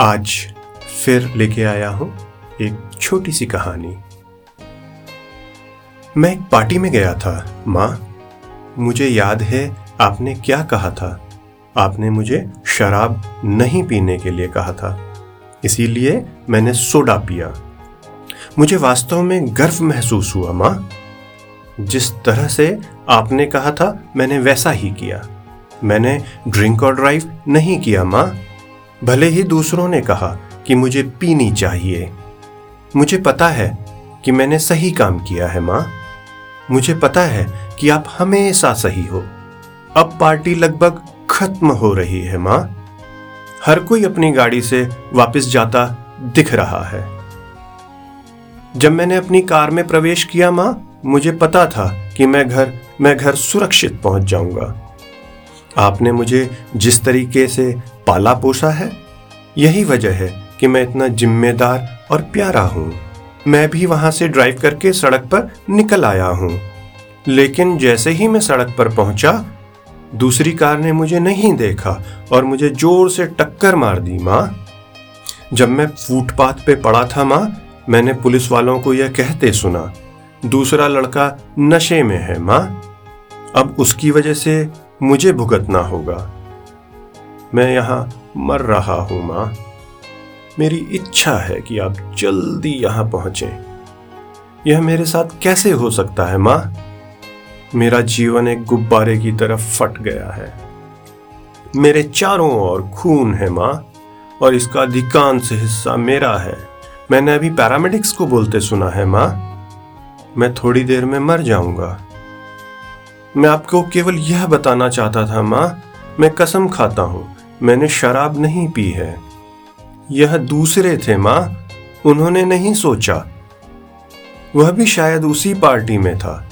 आज फिर लेके आया हूँ एक छोटी सी कहानी। मैं एक पार्टी में गया था, माँ। मुझे याद है आपने क्या कहा था। आपने मुझे शराब नहीं पीने के लिए कहा था। इसीलिए मैंने सोडा पिया। मुझे वास्तव में गर्व महसूस हुआ, माँ। जिस तरह से आपने कहा था, मैंने वैसा ही किया। मैंने ड्रिंक और ड्राइव नहीं किया, माँ। भले ही दूसरों ने कहा कि मुझे पीनी चाहिए। मुझे पता है कि मैंने सही काम किया है, माँ। मुझे पता है कि आप हमेशा सही हो। अब पार्टी लगभग खत्म हो रही है, माँ। हर कोई अपनी गाड़ी से वापस जाता दिख रहा है। जब मैंने अपनी कार में प्रवेश किया, माँ, मुझे पता था कि मैं घर मैं घर सुरक्षित पहुँच जाऊँगा। आपने मुझे जिस तरीके से पाला पोसा है, यही वजह है कि मैं इतना जिम्मेदार और प्यारा हूँ। मैं भी वहाँ से ड्राइव करके सड़क पर निकल आया हूँ। लेकिन जैसे ही मैं सड़क पर पहुँचा, दूसरी कार ने मुझे नहीं देखा और मुझे ज़ोर से टक्कर मार दी, माँ। जब मैं फुटपाथ पे पड़ा था, माँ, मैंने पुलिस वालों को यह कहते सुना, दूसरा लड़का नशे में है, माँ। अब उसकी वजह से मुझे भुगतना होगा। मैं यहाँ मर रहा हूँ, माँ। मेरी इच्छा है कि आप जल्दी यहाँ पहुँचे। यह मेरे साथ कैसे हो सकता है, माँ? मेरा जीवन एक गुब्बारे की तरफ़ फट गया है। मेरे चारों ओर खून है, माँ, और इसका अधिकांश हिस्सा मेरा है। मैंने अभी पैरामेडिक्स को बोलते सुना है, माँ। मैं थोड़ी देर में मर जाऊँगा। मैं आपको केवल यह बताना चाहता था, माँ, मैं कसम खाता हूँ, मैंने शराब नहीं पी है। यह दूसरे थे, माँ, उन्होंने नहीं सोचा। वह भी शायद उसी पार्टी में था।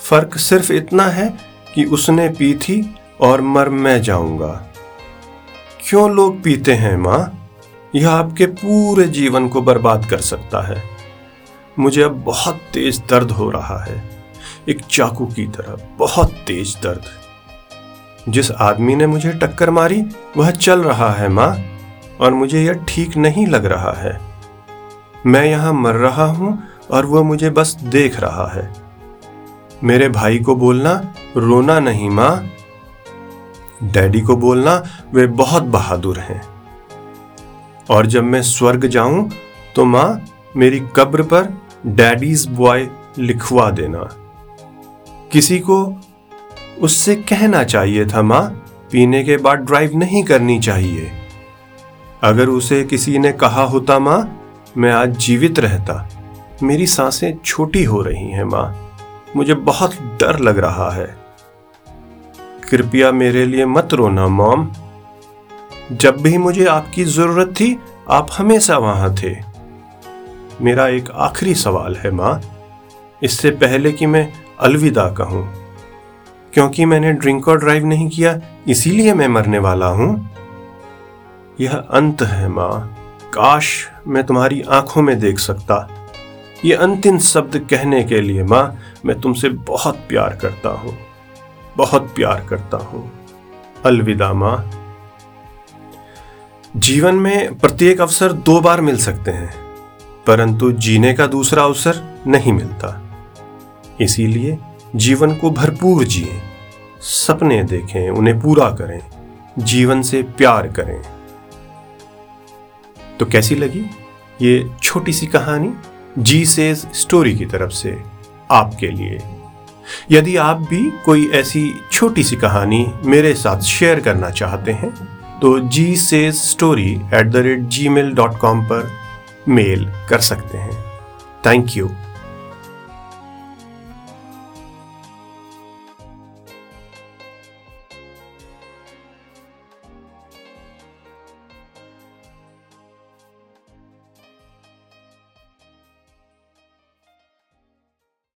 फ़र्क सिर्फ़ इतना है कि उसने पी थी और मर मैं जाऊँगा। क्यों लोग पीते हैं, माँ? यह आपके पूरे जीवन को बर्बाद कर सकता है। मुझे अब बहुत तेज दर्द हो रहा है। एक चाकू की तरह, बहुत तेज दर्द। जिस आदमी ने मुझे टक्कर मारी, वह चल रहा है माँ, और मुझे यह ठीक नहीं लग रहा है। मैं यहाँ मर रहा हूँ, और वह मुझे बस देख रहा है। मेरे भाई को बोलना, रोना नहीं माँ। डैडी को बोलना, वे बहुत बहादुर हैं। और जब मैं स्वर्ग जाऊँ तो माँ, मेरी कब्र पर डैडीज बॉय लिखवा देना। किसी को उससे कहना चाहिए था, माँ, पीने के बाद ड्राइव नहीं करनी चाहिए। अगर उसे किसी ने कहा होता, माँ, मैं आज जीवित रहता। मेरी साँसें छोटी हो रही हैं, माँ। मुझे बहुत डर लग रहा है। कृपया मेरे लिए मत रोना, मॉम। जब भी मुझे आपकी ज़रूरत थी, आप हमेशा वहाँ थे। मेरा एक आखिरी सवाल है, माँ। इससे पहले कि मैं अलविदा कहूँ। क्योंकि मैंने ड्रिंक और ड्राइव नहीं किया, इसीलिए मैं मरने वाला हूँ। यह अंत है माँ। काश मैं तुम्हारी आँखों में देख सकता। ये अंतिम शब्द कहने के लिए माँ, मैं तुमसे बहुत प्यार करता हूँ। बहुत प्यार करता हूँ। अलविदा माँ। जीवन में प्रत्येक अवसर दो बार मिल सकते हैं, परंतु जीने का दूसरा अवसर नहीं मिलता। इसीलिए जीवन को भरपूर जिए, सपने देखें, उन्हें पूरा करें, जीवन से प्यार करें। तो कैसी लगी ये छोटी सी कहानी? जी सेज स्टोरी की तरफ़ से आपके लिए। यदि आप भी कोई ऐसी छोटी सी कहानी मेरे साथ शेयर करना चाहते हैं तो G says story at the rate G mail dot com पर मेल कर सकते हैं। Thank you